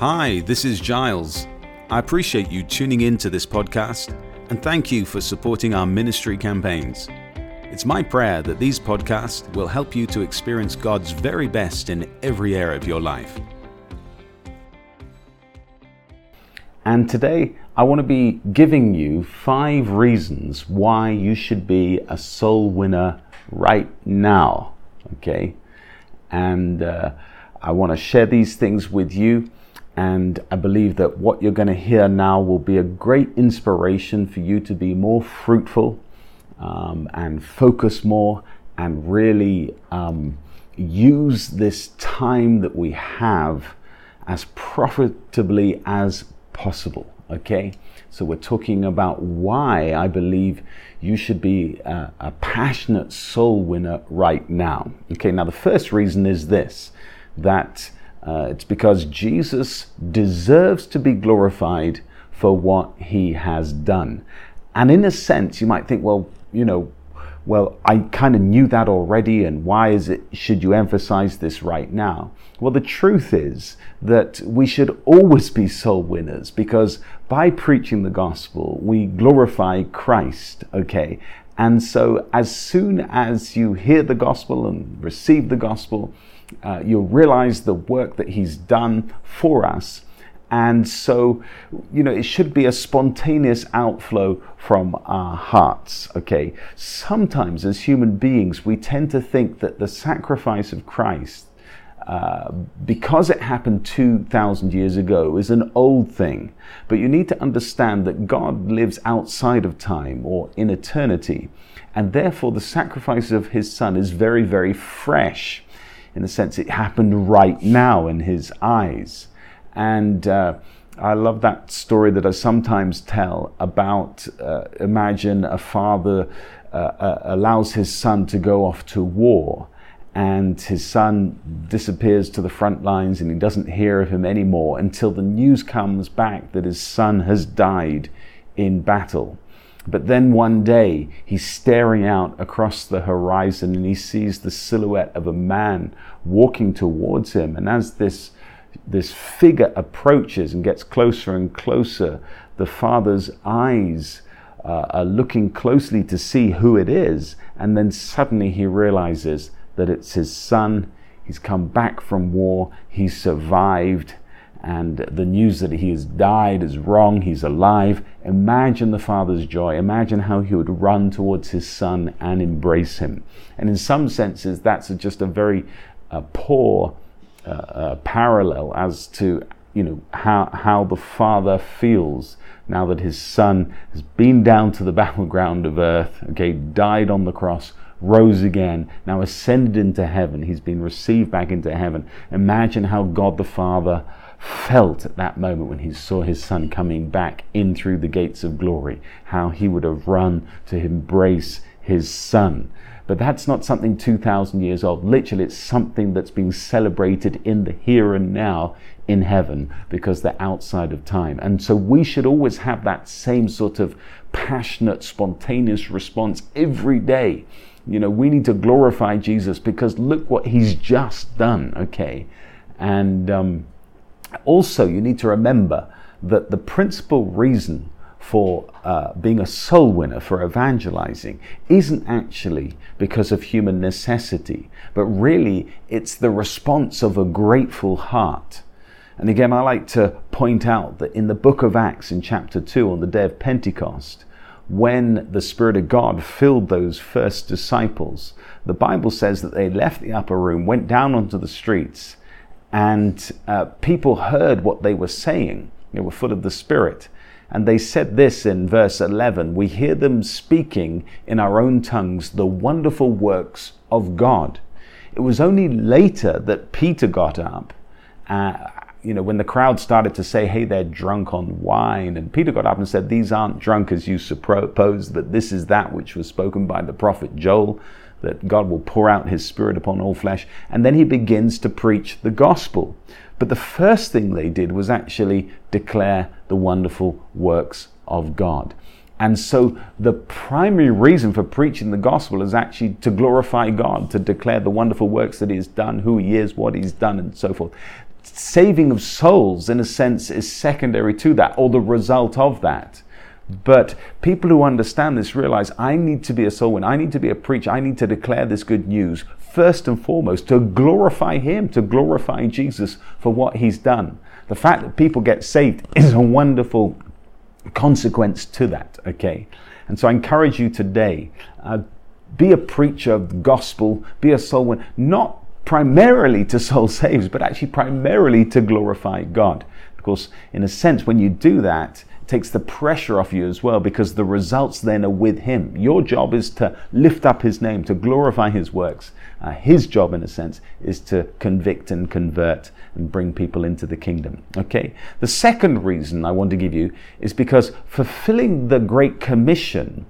Hi, this is Giles. I appreciate you tuning in to this podcast and thank you for supporting our ministry campaigns. It's my prayer that these podcasts will help you to experience God's very best in every area of your life. And today I want to be giving you five reasons why you should be a soul winner right now. Okay? And uh, I want to share these things with you. And I believe that what you're going to hear now will be a great inspiration for you to be more fruitful um, and focus more and really um, use this time that we have as profitably as possible. Okay, so we're talking about why I believe you should be a, a, passionate soul winner right now. Okay, now the first reason is this that uh, it's because Jesus deserves to be glorified for what he has done. And in a sense, you might think, well, you know, well, I kind of knew that already, and why is it, should you emphasize this right now? Well, the truth is that we should always be soul winners because by preaching the gospel, we glorify Christ, okay? And so, as soon as you hear the gospel and receive the gospel, uh, you'll realize the work that He's done for us. And so, you know, it should be a spontaneous outflow from our hearts. Okay. Sometimes, as human beings, we tend to think that the sacrifice of Christ, uh, because it happened 2,000 years ago, is an old thing. But you need to understand that God lives outside of time or in eternity. And therefore, the sacrifice of his son is very, very fresh in a sense it happened right now in his eyes. And uh, I love that story that I sometimes tell about uh, imagine a father uh, uh, allows his son to go off to war. And his son disappears to the front lines and he doesn't hear of him anymore until the news comes back that his son has died in battle. But then one day he's staring out across the horizon and he sees the silhouette of a man walking towards him. And as this, this figure approaches and gets closer and closer, the father's eyes uh, are looking closely to see who it is. And then suddenly he realizes that it's his son. He's come back from war, he's survived, and the news that he has died is wrong, he's alive. Imagine the father's joy. Imagine how he would run towards his son and embrace him. And in some senses, that's just a very uh, poor uh, uh, parallel as to you know how how the father feels now that his son has been down to the battleground of earth, okay, died on the cross, rose again, now ascended into heaven. He's been received back into heaven. Imagine how God the Father felt at that moment when he saw his son coming back in through the gates of glory, how he would have run to embrace his son. But that's not something 2,000 years old. Literally, it's something that's being celebrated in the here and now in heaven because they're outside of time. And so we should always have that same sort of passionate, spontaneous response every day. You know, we need to glorify Jesus because look what he's just done, okay? And, um, also, you need to remember that the principal reason for uh, being a soul winner, for evangelizing, isn't actually because of human necessity, but really it's the response of a grateful heart. And again, I like to point out that in the book of Acts, in chapter 2, on the day of Pentecost, when the Spirit of God filled those first disciples, the Bible says that they left the upper room, went down onto the streets, and uh, people heard what they were saying. They were full of the Spirit. And they said this in verse 11 We hear them speaking in our own tongues the wonderful works of God. It was only later that Peter got up. Uh, you know, when the crowd started to say, hey, they're drunk on wine, and Peter got up and said, these aren't drunk as you suppose, but this is that which was spoken by the prophet Joel that God will pour out his spirit upon all flesh. And then he begins to preach the gospel. But the first thing they did was actually declare the wonderful works of God. And so the primary reason for preaching the gospel is actually to glorify God, to declare the wonderful works that He has done, who He is, what He's done, and so forth. saving of souls, in a sense, is secondary to that or the result of that. But people who understand this realize I need to be a soul winner. I need to be a preacher. I need to declare this good news first and foremost to glorify Him, to glorify Jesus for what He's done. The fact that people get saved is a wonderful consequence to that, okay? And so I encourage you today uh, be a preacher of the gospel, be a soul winner, not primarily to soul saves, but actually primarily to glorify God. Because, in a sense, when you do that, takes the pressure off you as well because the results then are with him. Your job is to lift up his name, to glorify his works. Uh, his job, in a sense, is to convict and convert and bring people into the kingdom. Okay? The second reason I want to give you is because fulfilling the Great Commission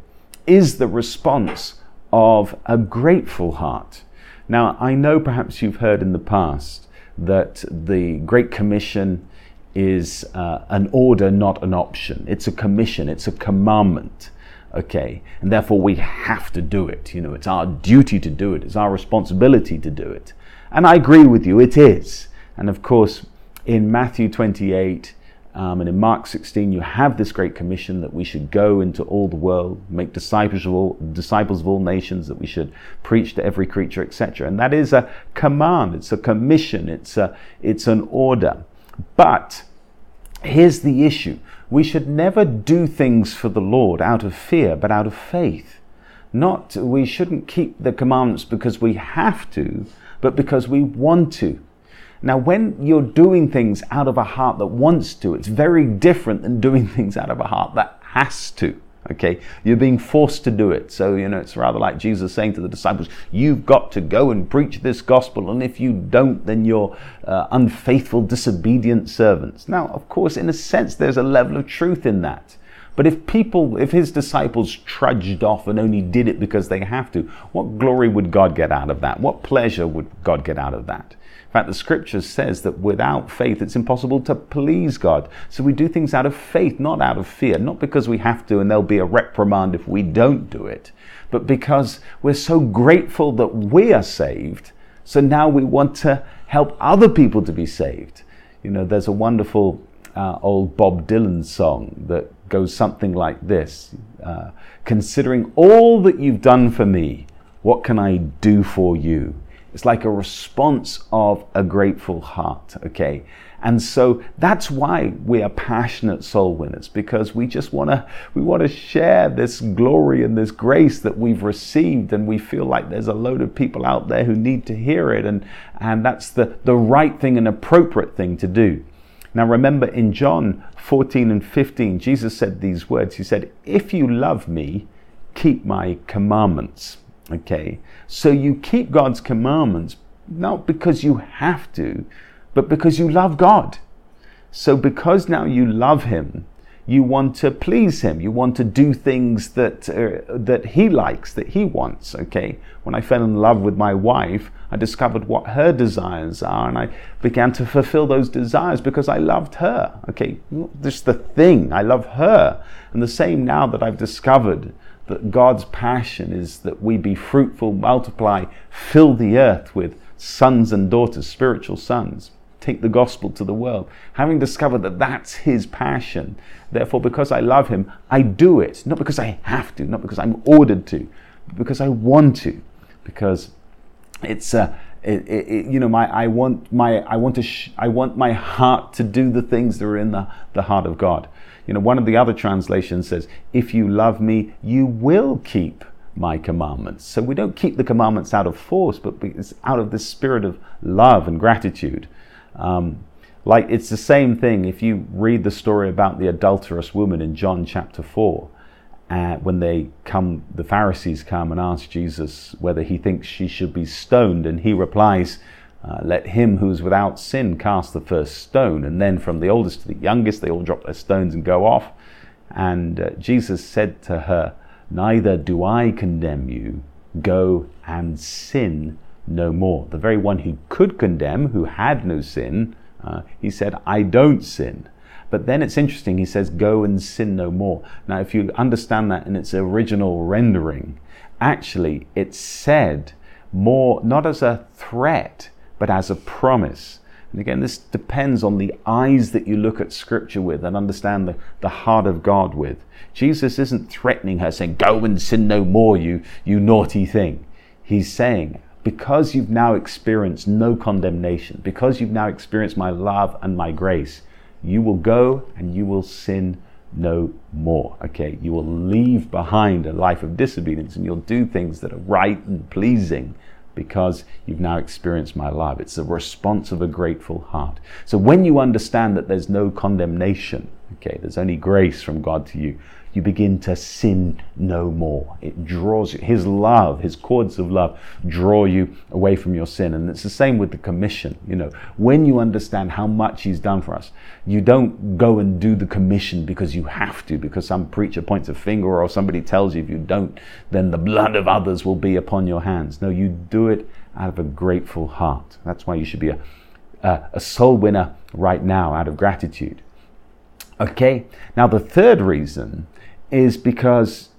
is the response of a grateful heart. Now, I know perhaps you've heard in the past that the Great Commission is uh, an order, not an option. It's a commission, it's a commandment. Okay, and therefore we have to do it. You know, it's our duty to do it, it's our responsibility to do it. And I agree with you, it is. And of course, in Matthew 28 um, and in Mark 16, you have this great commission that we should go into all the world, make disciples of all, disciples of all nations, that we should preach to every creature, etc. And that is a command, it's a commission, it's, a, it's an order. But here's the issue we should never do things for the Lord out of fear, but out of faith. Not, we shouldn't keep the commandments because we have to, but because we want to. Now, when you're doing things out of a heart that wants to, it's very different than doing things out of a heart that has to. Okay, you're being forced to do it. So, you know, it's rather like Jesus saying to the disciples, You've got to go and preach this gospel, and if you don't, then you're uh, unfaithful, disobedient servants. Now, of course, in a sense, there's a level of truth in that. But if people, if his disciples trudged off and only did it because they have to, what glory would God get out of that? What pleasure would God get out of that? In fact, the scripture says that without faith, it's impossible to please God. So we do things out of faith, not out of fear, not because we have to and there'll be a reprimand if we don't do it, but because we're so grateful that we are saved. So now we want to help other people to be saved. You know, there's a wonderful uh, old Bob Dylan song that goes something like this uh, Considering all that you've done for me, what can I do for you? It's like a response of a grateful heart, okay? And so that's why we are passionate soul winners because we just want to we want to share this glory and this grace that we've received and we feel like there's a load of people out there who need to hear it and and that's the the right thing and appropriate thing to do. Now remember in John 14 and 15 Jesus said these words. He said, "If you love me, keep my commandments." Okay? So you keep God's commandments not because you have to, but because you love God. So because now you love Him, you want to please Him. You want to do things that uh, that He likes, that He wants. Okay. When I fell in love with my wife, I discovered what her desires are, and I began to fulfill those desires because I loved her. Okay, just the thing. I love her, and the same now that I've discovered that God's passion is that we be fruitful, multiply, fill the earth with sons and daughters, spiritual sons. Take the gospel to the world. Having discovered that that's his passion, therefore, because I love him, I do it. Not because I have to, not because I'm ordered to, but because I want to. Because it's a, uh, it, it, you know, my I want my I want to sh- I want my heart to do the things that are in the, the heart of God. You know, one of the other translations says, If you love me, you will keep my commandments. So we don't keep the commandments out of force, but it's out of this spirit of love and gratitude. Um, like it's the same thing if you read the story about the adulterous woman in John chapter 4. Uh, when they come, the Pharisees come and ask Jesus whether he thinks she should be stoned, and he replies, uh, let him who's without sin cast the first stone. And then from the oldest to the youngest, they all drop their stones and go off. And uh, Jesus said to her, Neither do I condemn you. Go and sin no more. The very one who could condemn, who had no sin, uh, he said, I don't sin. But then it's interesting, he says, Go and sin no more. Now, if you understand that in its original rendering, actually it's said more not as a threat but as a promise. And again, this depends on the eyes that you look at Scripture with and understand the, the heart of God with. Jesus isn't threatening her, saying, Go and sin no more, you, you naughty thing. He's saying, Because you've now experienced no condemnation, because you've now experienced my love and my grace, you will go and you will sin no more. Okay, you will leave behind a life of disobedience and you'll do things that are right and pleasing because you've now experienced my love. It's the response of a grateful heart. So when you understand that there's no condemnation, okay, there's only grace from God to you, you begin to sin no more. It draws you, His love, His cords of love draw you away from your sin. And it's the same with the commission. You know, when you understand how much He's done for us, you don't go and do the commission because you have to, because some preacher points a finger or somebody tells you if you don't, then the blood of others will be upon your hands. No, you do it out of a grateful heart. That's why you should be a, a, a soul winner right now out of gratitude. Okay, now the third reason is because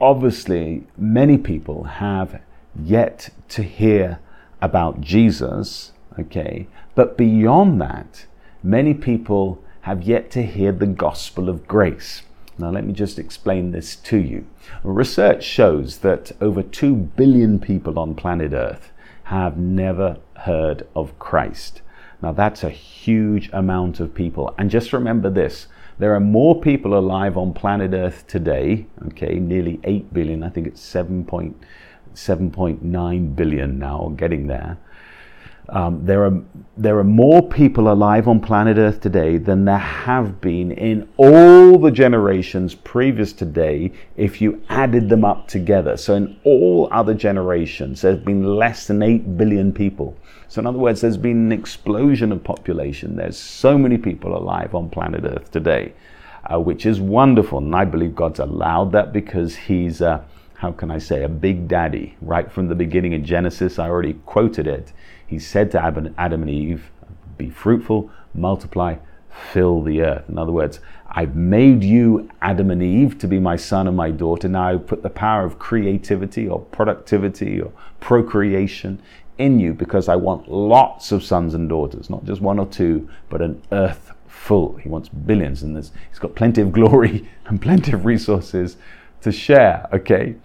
obviously many people have yet to hear about Jesus, okay, but beyond that, many people have yet to hear the gospel of grace. Now, let me just explain this to you. Research shows that over 2 billion people on planet Earth have never heard of Christ. Now, that's a huge amount of people. And just remember this there are more people alive on planet Earth today, okay, nearly 8 billion, I think it's 7.7.9 billion now, getting there. Um, there are there are more people alive on planet Earth today than there have been in all the generations previous today if you added them up together. So in all other generations, there's been less than eight billion people. So in other words, there's been an explosion of population. There's so many people alive on planet Earth today, uh, which is wonderful, and I believe God's allowed that because He's uh, how can I say, a big daddy. Right from the beginning in Genesis, I already quoted it. He said to Adam and Eve, Be fruitful, multiply, fill the earth. In other words, I've made you, Adam and Eve, to be my son and my daughter. Now I've put the power of creativity or productivity or procreation in you because I want lots of sons and daughters, not just one or two, but an earth full. He wants billions, and he's got plenty of glory and plenty of resources to share, okay?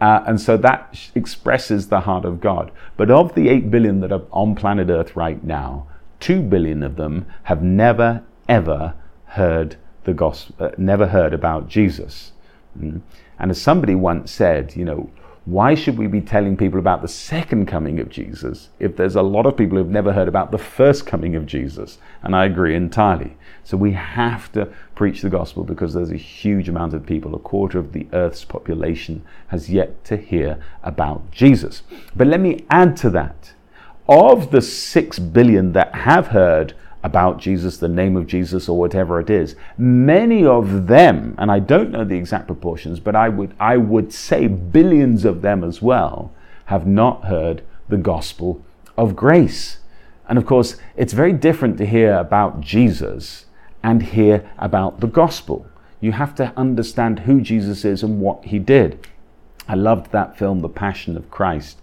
Uh, and so that expresses the heart of God. But of the 8 billion that are on planet Earth right now, 2 billion of them have never, ever heard the gospel, uh, never heard about Jesus. Mm. And as somebody once said, you know, why should we be telling people about the second coming of Jesus if there's a lot of people who've never heard about the first coming of Jesus? And I agree entirely. So we have to preach the gospel because there's a huge amount of people, a quarter of the earth's population has yet to hear about Jesus. But let me add to that. Of the six billion that have heard, about Jesus, the name of Jesus, or whatever it is. Many of them, and I don't know the exact proportions, but I would, I would say billions of them as well, have not heard the gospel of grace. And of course, it's very different to hear about Jesus and hear about the gospel. You have to understand who Jesus is and what he did. I loved that film, The Passion of Christ,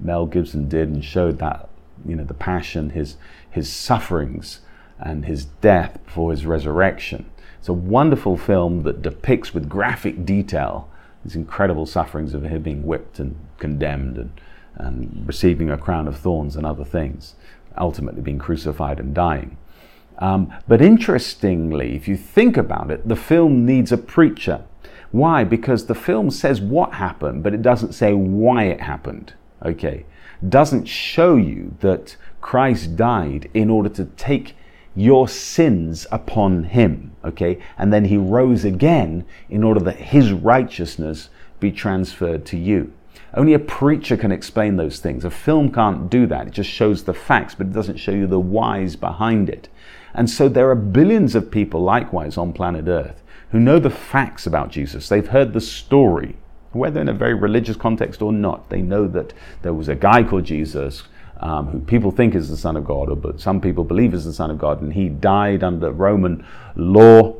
Mel Gibson did and showed that, you know, the passion, his, his sufferings, and his death before his resurrection. It's a wonderful film that depicts with graphic detail these incredible sufferings of him being whipped and condemned and, and receiving a crown of thorns and other things, ultimately being crucified and dying. Um, but interestingly, if you think about it, the film needs a preacher. Why? Because the film says what happened, but it doesn't say why it happened. Okay? Doesn't show you that Christ died in order to take your sins upon him. Okay? And then he rose again in order that his righteousness be transferred to you. Only a preacher can explain those things. A film can't do that. It just shows the facts, but it doesn't show you the whys behind it. And so there are billions of people likewise on planet Earth who know the facts about Jesus. They've heard the story, whether in a very religious context or not. They know that there was a guy called Jesus um, who people think is the Son of God, or but some people believe is the Son of God, and he died under Roman law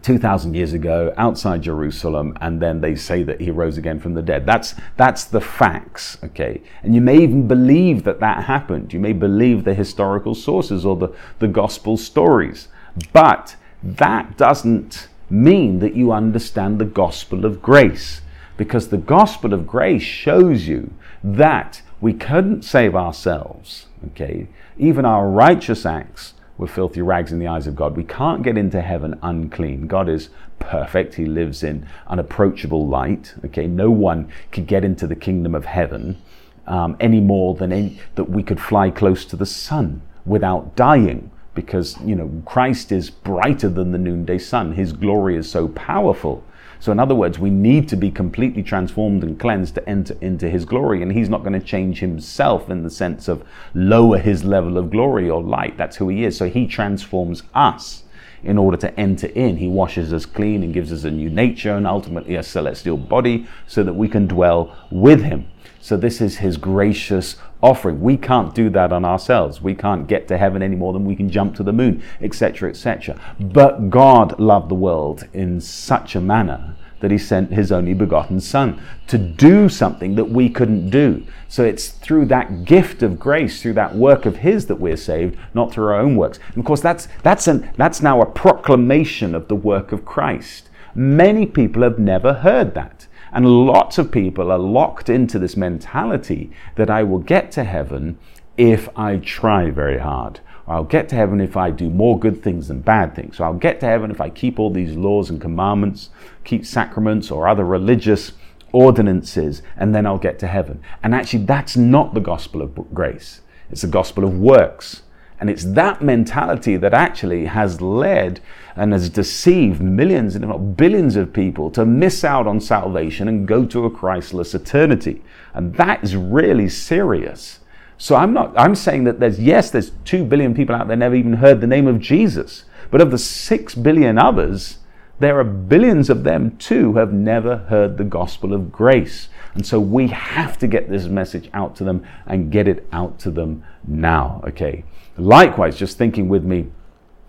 2,000 years ago outside Jerusalem, and then they say that he rose again from the dead. That's, that's the facts, okay? And you may even believe that that happened. You may believe the historical sources or the, the gospel stories. But that doesn't mean that you understand the gospel of grace, because the gospel of grace shows you that we couldn't save ourselves, okay? Even our righteous acts we're filthy rags in the eyes of God. We can't get into heaven unclean. God is perfect. He lives in unapproachable light. Okay, no one could get into the kingdom of heaven um, any more than any, that we could fly close to the sun without dying because you know Christ is brighter than the noonday sun. His glory is so powerful so, in other words, we need to be completely transformed and cleansed to enter into His glory. And He's not going to change Himself in the sense of lower His level of glory or light. That's who He is. So, He transforms us in order to enter in. He washes us clean and gives us a new nature and ultimately a celestial body so that we can dwell with Him. So, this is His gracious offering. We can't do that on ourselves. We can't get to heaven any more than we can jump to the moon, etc., etc. But God loved the world in such a manner that he sent his only begotten son to do something that we couldn't do. So it's through that gift of grace, through that work of his that we're saved, not through our own works. And of course that's that's an, that's now a proclamation of the work of Christ. Many people have never heard that. And lots of people are locked into this mentality that I will get to heaven if I try very hard. Or I'll get to heaven if I do more good things than bad things. So I'll get to heaven if I keep all these laws and commandments, keep sacraments or other religious ordinances, and then I'll get to heaven. And actually, that's not the gospel of grace. It's the gospel of works. And it's that mentality that actually has led and has deceived millions, if not billions, of people to miss out on salvation and go to a Christless eternity. And that is really serious. So I'm not, I'm saying that there's, yes, there's two billion people out there never even heard the name of Jesus. But of the six billion others, there are billions of them too who have never heard the gospel of grace. And so we have to get this message out to them and get it out to them now, okay? Likewise, just thinking with me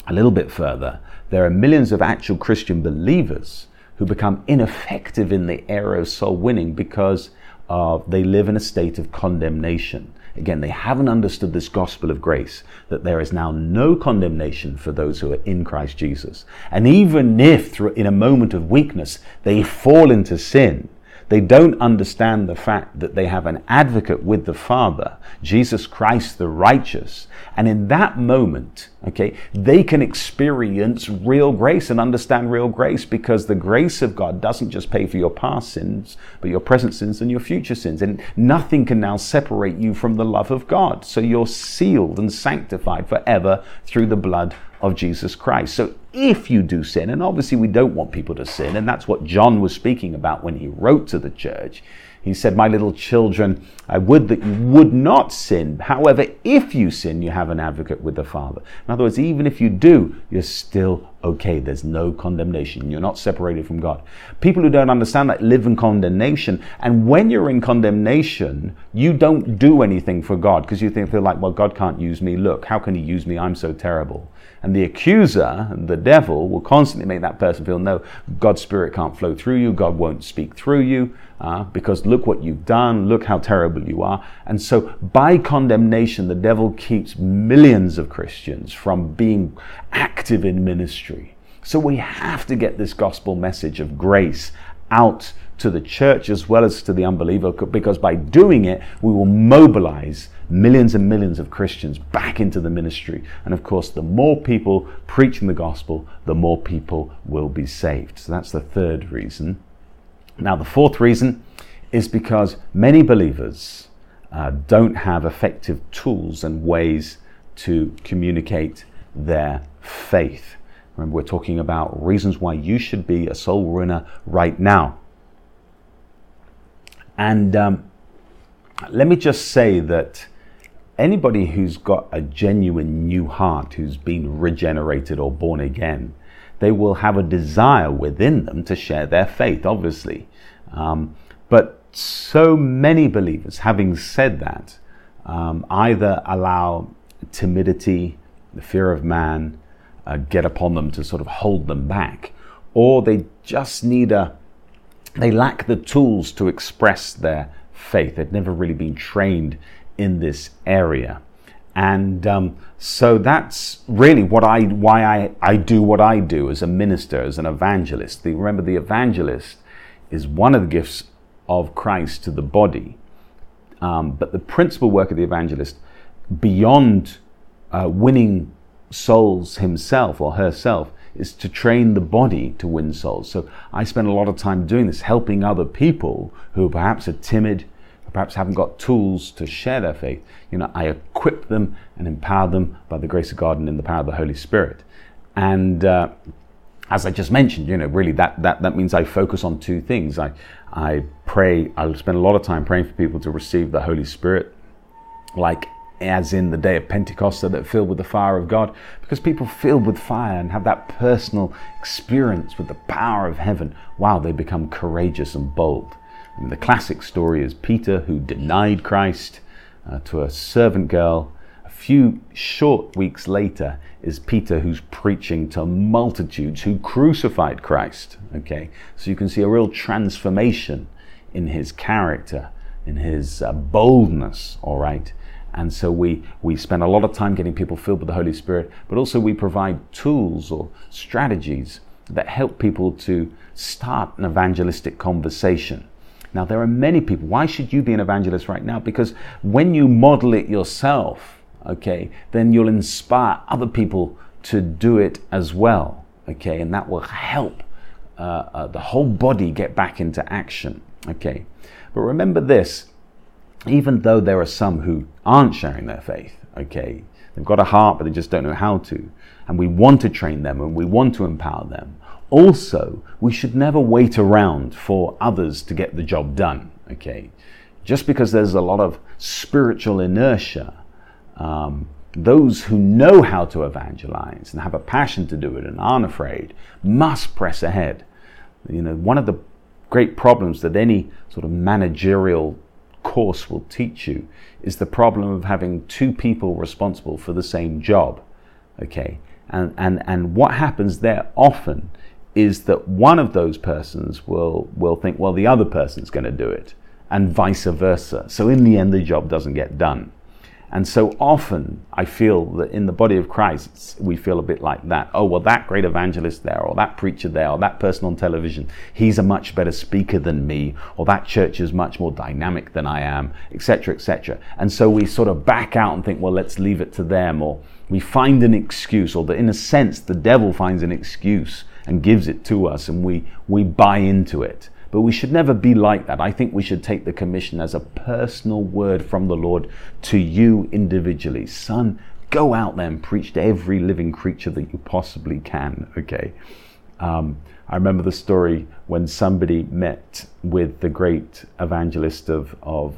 a little bit further, there are millions of actual Christian believers who become ineffective in the area of soul winning because they live in a state of condemnation. Again, they haven't understood this gospel of grace, that there is now no condemnation for those who are in Christ Jesus. And even if, through, in a moment of weakness, they fall into sin, they don't understand the fact that they have an advocate with the Father, Jesus Christ the righteous. And in that moment, okay, they can experience real grace and understand real grace because the grace of God doesn't just pay for your past sins, but your present sins and your future sins. And nothing can now separate you from the love of God. So you're sealed and sanctified forever through the blood of Jesus Christ. So if you do sin, and obviously we don't want people to sin, and that's what John was speaking about when he wrote to the church. He said, My little children, I would that you would not sin. However, if you sin, you have an advocate with the Father. In other words, even if you do, you're still okay. There's no condemnation. You're not separated from God. People who don't understand that live in condemnation. And when you're in condemnation, you don't do anything for God because you think, feel like, well, God can't use me. Look, how can he use me? I'm so terrible. And the accuser, the devil, will constantly make that person feel, no, God's Spirit can't flow through you. God won't speak through you uh, because look what you've done. Look how terrible you are. And so by condemnation, the devil keeps millions of Christians from being active in ministry. So we have to get this gospel message of grace out to the church as well as to the unbeliever because by doing it, we will mobilize millions and millions of Christians back into the ministry. And of course, the more people preaching the gospel, the more people will be saved. So that's the third reason. Now, the fourth reason is because many believers uh, don't have effective tools and ways to communicate their faith. Remember, we're talking about reasons why you should be a soul winner right now. And um, let me just say that anybody who's got a genuine new heart, who's been regenerated or born again, they will have a desire within them to share their faith, obviously. Um, but so many believers, having said that, um, either allow timidity, the fear of man, uh, get upon them to sort of hold them back, or they just need a, they lack the tools to express their faith. They've never really been trained in this area. And um, so that's really what I, why I, I do what I do as a minister, as an evangelist. The, remember, the evangelist is one of the gifts of Christ to the body. Um, but the principal work of the evangelist, beyond uh, winning souls himself or herself, is to train the body to win souls. So I spend a lot of time doing this, helping other people who perhaps are timid, perhaps haven't got tools to share their faith. You know, I equip them and empower them by the grace of God and in the power of the Holy Spirit. And uh, as I just mentioned, you know, really that, that, that means I focus on two things. I, I pray, I'll spend a lot of time praying for people to receive the Holy Spirit, like as in the day of Pentecost, so that filled with the fire of God, because people filled with fire and have that personal experience with the power of heaven, wow, they become courageous and bold. Mean, the classic story is Peter who denied Christ uh, to a servant girl. A few short weeks later is Peter who's preaching to multitudes who crucified Christ. Okay, so you can see a real transformation in his character, in his uh, boldness. All right. And so we, we spend a lot of time getting people filled with the Holy Spirit, but also we provide tools or strategies that help people to start an evangelistic conversation. Now, there are many people. Why should you be an evangelist right now? Because when you model it yourself, okay, then you'll inspire other people to do it as well, okay, and that will help uh, uh, the whole body get back into action, okay. But remember this even though there are some who aren't sharing their faith, okay, they've got a heart, but they just don't know how to, and we want to train them and we want to empower them. Also, we should never wait around for others to get the job done, okay? Just because there's a lot of spiritual inertia, um, those who know how to evangelize and have a passion to do it and aren't afraid must press ahead. You know, one of the great problems that any sort of managerial course will teach you is the problem of having two people responsible for the same job. Okay. And, and, and what happens there often is that one of those persons will, will think, well, the other person's going to do it, and vice versa. So in the end, the job doesn't get done. And so often I feel that in the body of Christ, we feel a bit like that. Oh, well, that great evangelist there, or that preacher there, or that person on television, he's a much better speaker than me, or that church is much more dynamic than I am, etc., etc. And so we sort of back out and think, well, let's leave it to them, or we find an excuse, or that in a sense, the devil finds an excuse and gives it to us, and we, we buy into it. But we should never be like that. I think we should take the commission as a personal word from the Lord to you individually. Son, go out there and preach to every living creature that you possibly can, okay? Um, I remember the story when somebody met with the great evangelist of, of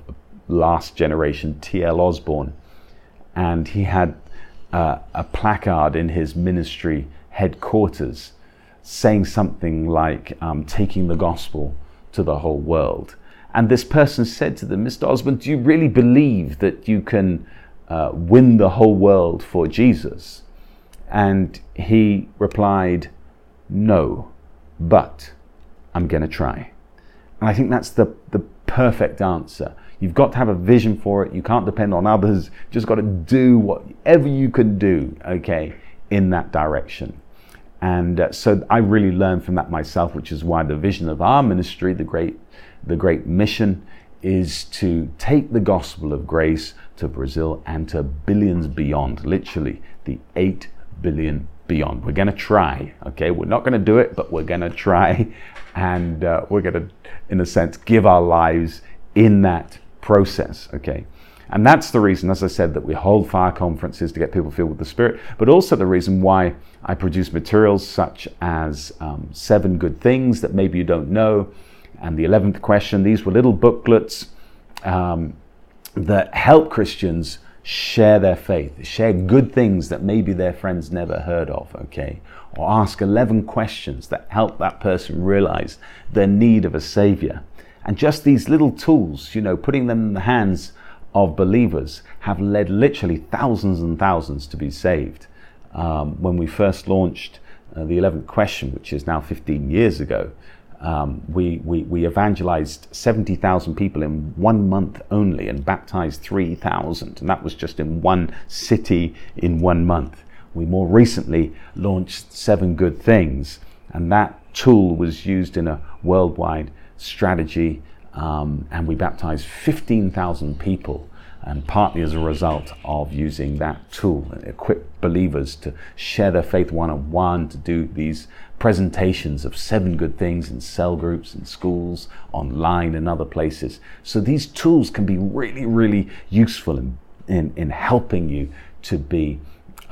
last generation, T.L. Osborn, and he had uh, a placard in his ministry headquarters saying something like um, taking the gospel to the whole world. And this person said to them, Mr. Osborn, do you really believe that you can uh, win the whole world for Jesus? And he replied, No, but I'm going to try. And I think that's the, the perfect answer. You've got to have a vision for it. You can't depend on others. Just got to do whatever you can do, okay, in that direction. And uh, so I really learned from that myself, which is why the vision of our ministry, the great, the great mission, is to take the gospel of grace to Brazil and to billions beyond, literally the 8 billion beyond. We're going to try, okay? We're not going to do it, but we're going to try. And uh, we're going to, in a sense, give our lives in that process, okay? And that's the reason, as I said, that we hold fire conferences to get people filled with the Spirit, but also the reason why I produce materials such as um, Seven Good Things That Maybe You Don't Know, and the 11th question. These were little booklets um, that help Christians share their faith, share good things that maybe their friends never heard of, okay? Or ask 11 questions that help that person realize their need of a Savior. And just these little tools, you know, putting them in the hands of believers have led literally thousands and thousands to be saved. Um, when we first launched uh, the 11th question, which is now 15 years ago, um, we, we, we evangelized 70,000 people in one month only and baptized 3,000. And that was just in one city in one month. We more recently launched Seven Good Things, and that tool was used in a worldwide strategy, um, and we baptized 15,000 people and partly as a result of using that tool equip believers to share their faith one on one, to do these presentations of seven good things in cell groups, in schools, online, and other places. So these tools can be really, really useful in, in, in helping you to be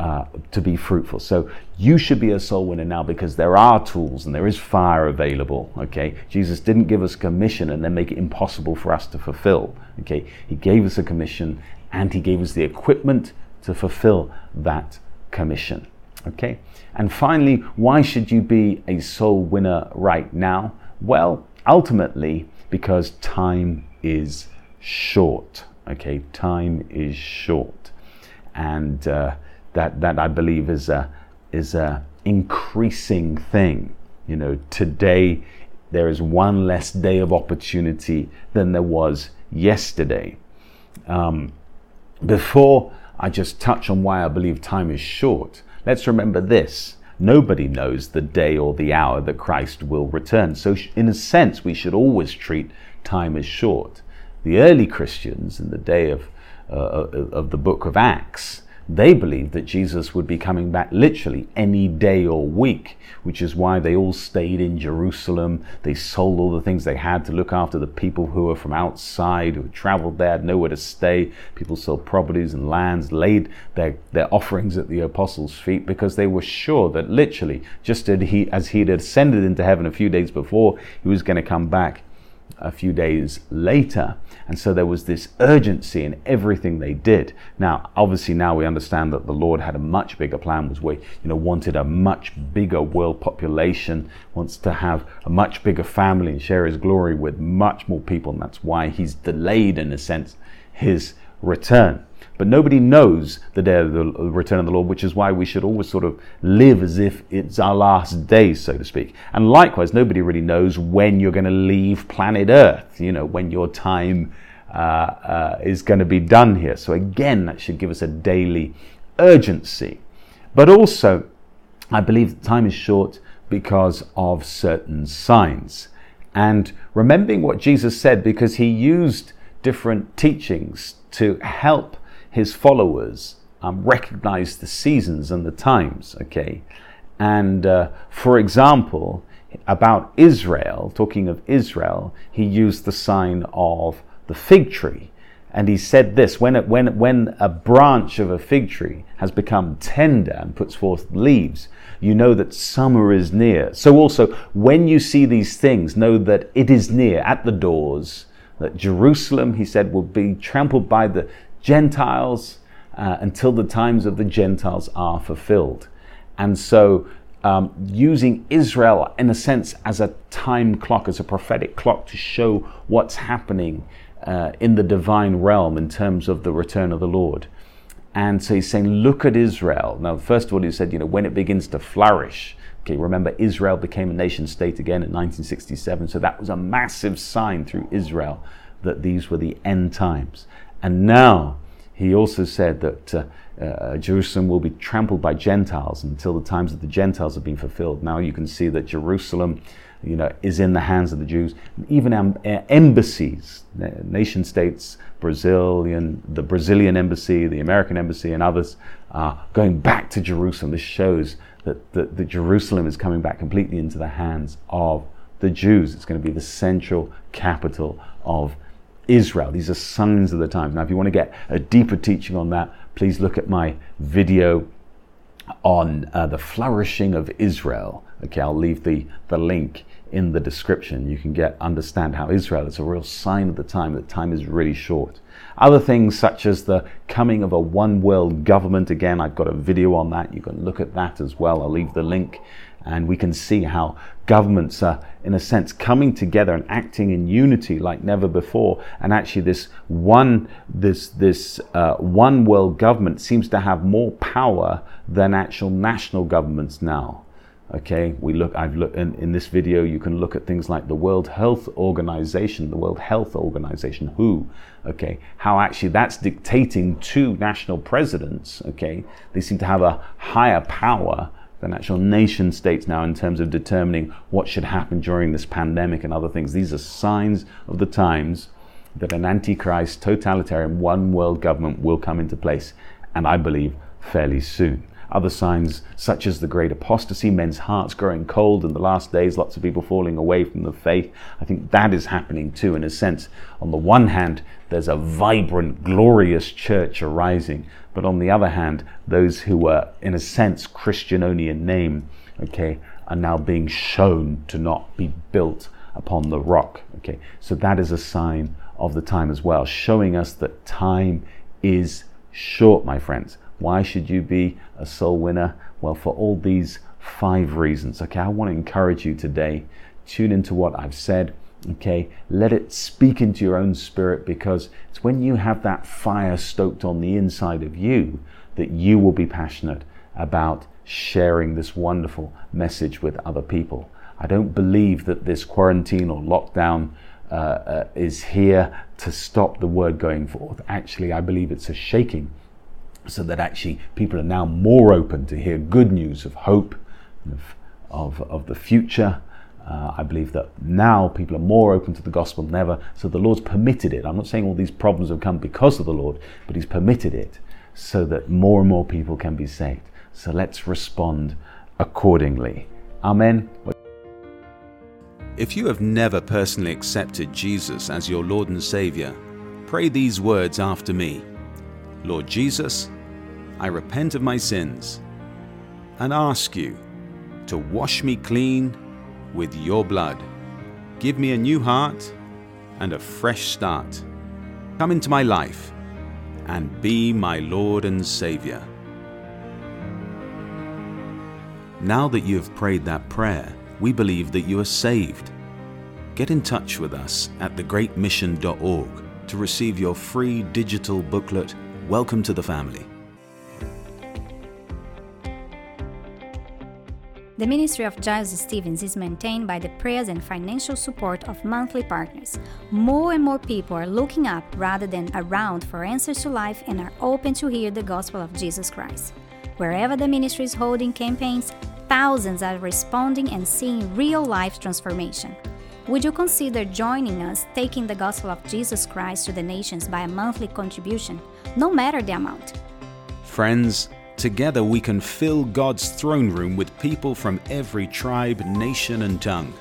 uh, to be fruitful. So you should be a soul winner now because there are tools and there is fire available. Okay, Jesus didn't give us commission and then make it impossible for us to fulfill. Okay, He gave us a commission and He gave us the equipment to fulfill that commission. Okay, and finally, why should you be a soul winner right now? Well, ultimately, because time is short. Okay, time is short, and uh, that that I believe is a is a increasing thing. You know, today there is one less day of opportunity than there was yesterday. Um, before I just touch on why I believe time is short, let's remember this. Nobody knows the day or the hour that Christ will return. So, in a sense, we should always treat time as short. The early Christians in the day of, uh, of the book of Acts they believed that Jesus would be coming back literally any day or week, which is why they all stayed in Jerusalem. They sold all the things they had to look after the people who were from outside, who had traveled there, had nowhere to stay. People sold properties and lands, laid their, their offerings at the apostles' feet because they were sure that literally, just as he, as he had ascended into heaven a few days before, he was going to come back a few days later. And so there was this urgency in everything they did. Now, obviously, now we understand that the Lord had a much bigger plan, was we, you know, wanted a much bigger world population, wants to have a much bigger family and share his glory with much more people. And that's why he's delayed, in a sense, his return. But nobody knows the day of the return of the Lord, which is why we should always sort of live as if it's our last days, so to speak. And likewise, nobody really knows when you're going to leave planet Earth, you know, when your time uh, uh, is going to be done here. So again, that should give us a daily urgency. But also, I believe that time is short because of certain signs. And remembering what Jesus said, because he used different teachings to help his followers um, recognize the seasons and the times, okay? And uh, for example, about Israel, talking of Israel, he used the sign of the fig tree. And he said this when, it, when, when a branch of a fig tree has become tender and puts forth leaves, you know that summer is near. So, also, when you see these things, know that it is near at the doors, that Jerusalem, he said, will be trampled by the Gentiles uh, until the times of the Gentiles are fulfilled. And so, um, using Israel in a sense as a time clock, as a prophetic clock to show what's happening uh, in the divine realm in terms of the return of the Lord. And so he's saying, look at Israel. Now, first of all, he said, you know, when it begins to flourish. Okay, remember, Israel became a nation state again in 1967. So that was a massive sign through Israel that these were the end times. And now he also said that uh, uh, Jerusalem will be trampled by Gentiles until the times of the Gentiles have been fulfilled. Now you can see that Jerusalem, you know, is in the hands of the Jews. Even em- embassies, nation states, Brazilian, the Brazilian embassy, the American embassy, and others are going back to Jerusalem. This shows that, that, that Jerusalem is coming back completely into the hands of the Jews. It's going to be the central capital of Israel. These are signs of the times. Now, if you want to get a deeper teaching on that, please look at my video on uh, the flourishing of Israel. Okay, I'll leave the, the link in the description. You can get understand how Israel is a real sign of the time, that time is really short. Other things such as the coming of a one world government, again, I've got a video on that. You can look at that as well. I'll leave the link and we can see how governments are, in a sense, coming together and acting in unity like never before. And actually, this one, this this uh, one world government seems to have more power than actual national governments now. Okay, we look. I've looked in, in this video. You can look at things like the World Health Organization, the World Health Organization, WHO. Okay, how actually that's dictating to national presidents. Okay, they seem to have a higher power than actual nation states now in terms of determining what should happen during this pandemic and other things. These are signs of the times that an antichrist, totalitarian, one world government will come into place, and I believe fairly soon. Other signs, such as the great apostasy, men's hearts growing cold in the last days, lots of people falling away from the faith. I think that is happening too, in a sense. On the one hand, there's a vibrant, glorious church arising, but on the other hand, those who were, in a sense, Christian only in name, okay, are now being shown to not be built upon the rock. Okay, so that is a sign of the time as well, showing us that time is short, my friends. Why should you be a soul winner? Well, for all these five reasons. Okay, I want to encourage you today. Tune into what I've said. Okay, let it speak into your own spirit because it's when you have that fire stoked on the inside of you that you will be passionate about sharing this wonderful message with other people. I don't believe that this quarantine or lockdown uh, uh, is here to stop the word going forth. Actually, I believe it's a shaking so that actually people are now more open to hear good news of hope, of, of, of the future. Uh, I believe that now people are more open to the gospel than ever. So the Lord's permitted it. I'm not saying all these problems have come because of the Lord, but He's permitted it so that more and more people can be saved. So let's respond accordingly. Amen. If you have never personally accepted Jesus as your Lord and Savior, pray these words after me Lord Jesus, I repent of my sins and ask you to wash me clean with your blood. Give me a new heart and a fresh start. Come into my life and be my Lord and Savior. Now that you have prayed that prayer, we believe that you are saved. Get in touch with us at thegreatmission.org to receive your free digital booklet, Welcome to the Family. The ministry of Giles Stevens is maintained by the prayers and financial support of monthly partners. More and more people are looking up rather than around for answers to life and are open to hear the gospel of Jesus Christ. Wherever the ministry is holding campaigns, thousands are responding and seeing real life transformation. Would you consider joining us taking the gospel of Jesus Christ to the nations by a monthly contribution, no matter the amount? Friends, Together we can fill God's throne room with people from every tribe, nation, and tongue.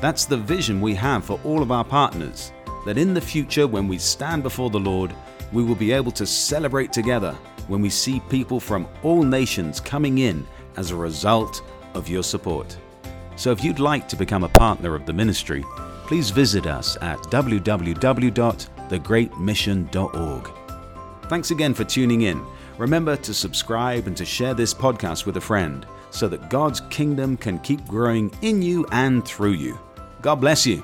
That's the vision we have for all of our partners, that in the future, when we stand before the Lord, we will be able to celebrate together when we see people from all nations coming in as a result of your support. So if you'd like to become a partner of the ministry, please visit us at www.thegreatmission.org. Thanks again for tuning in. Remember to subscribe and to share this podcast with a friend so that God's kingdom can keep growing in you and through you. God bless you.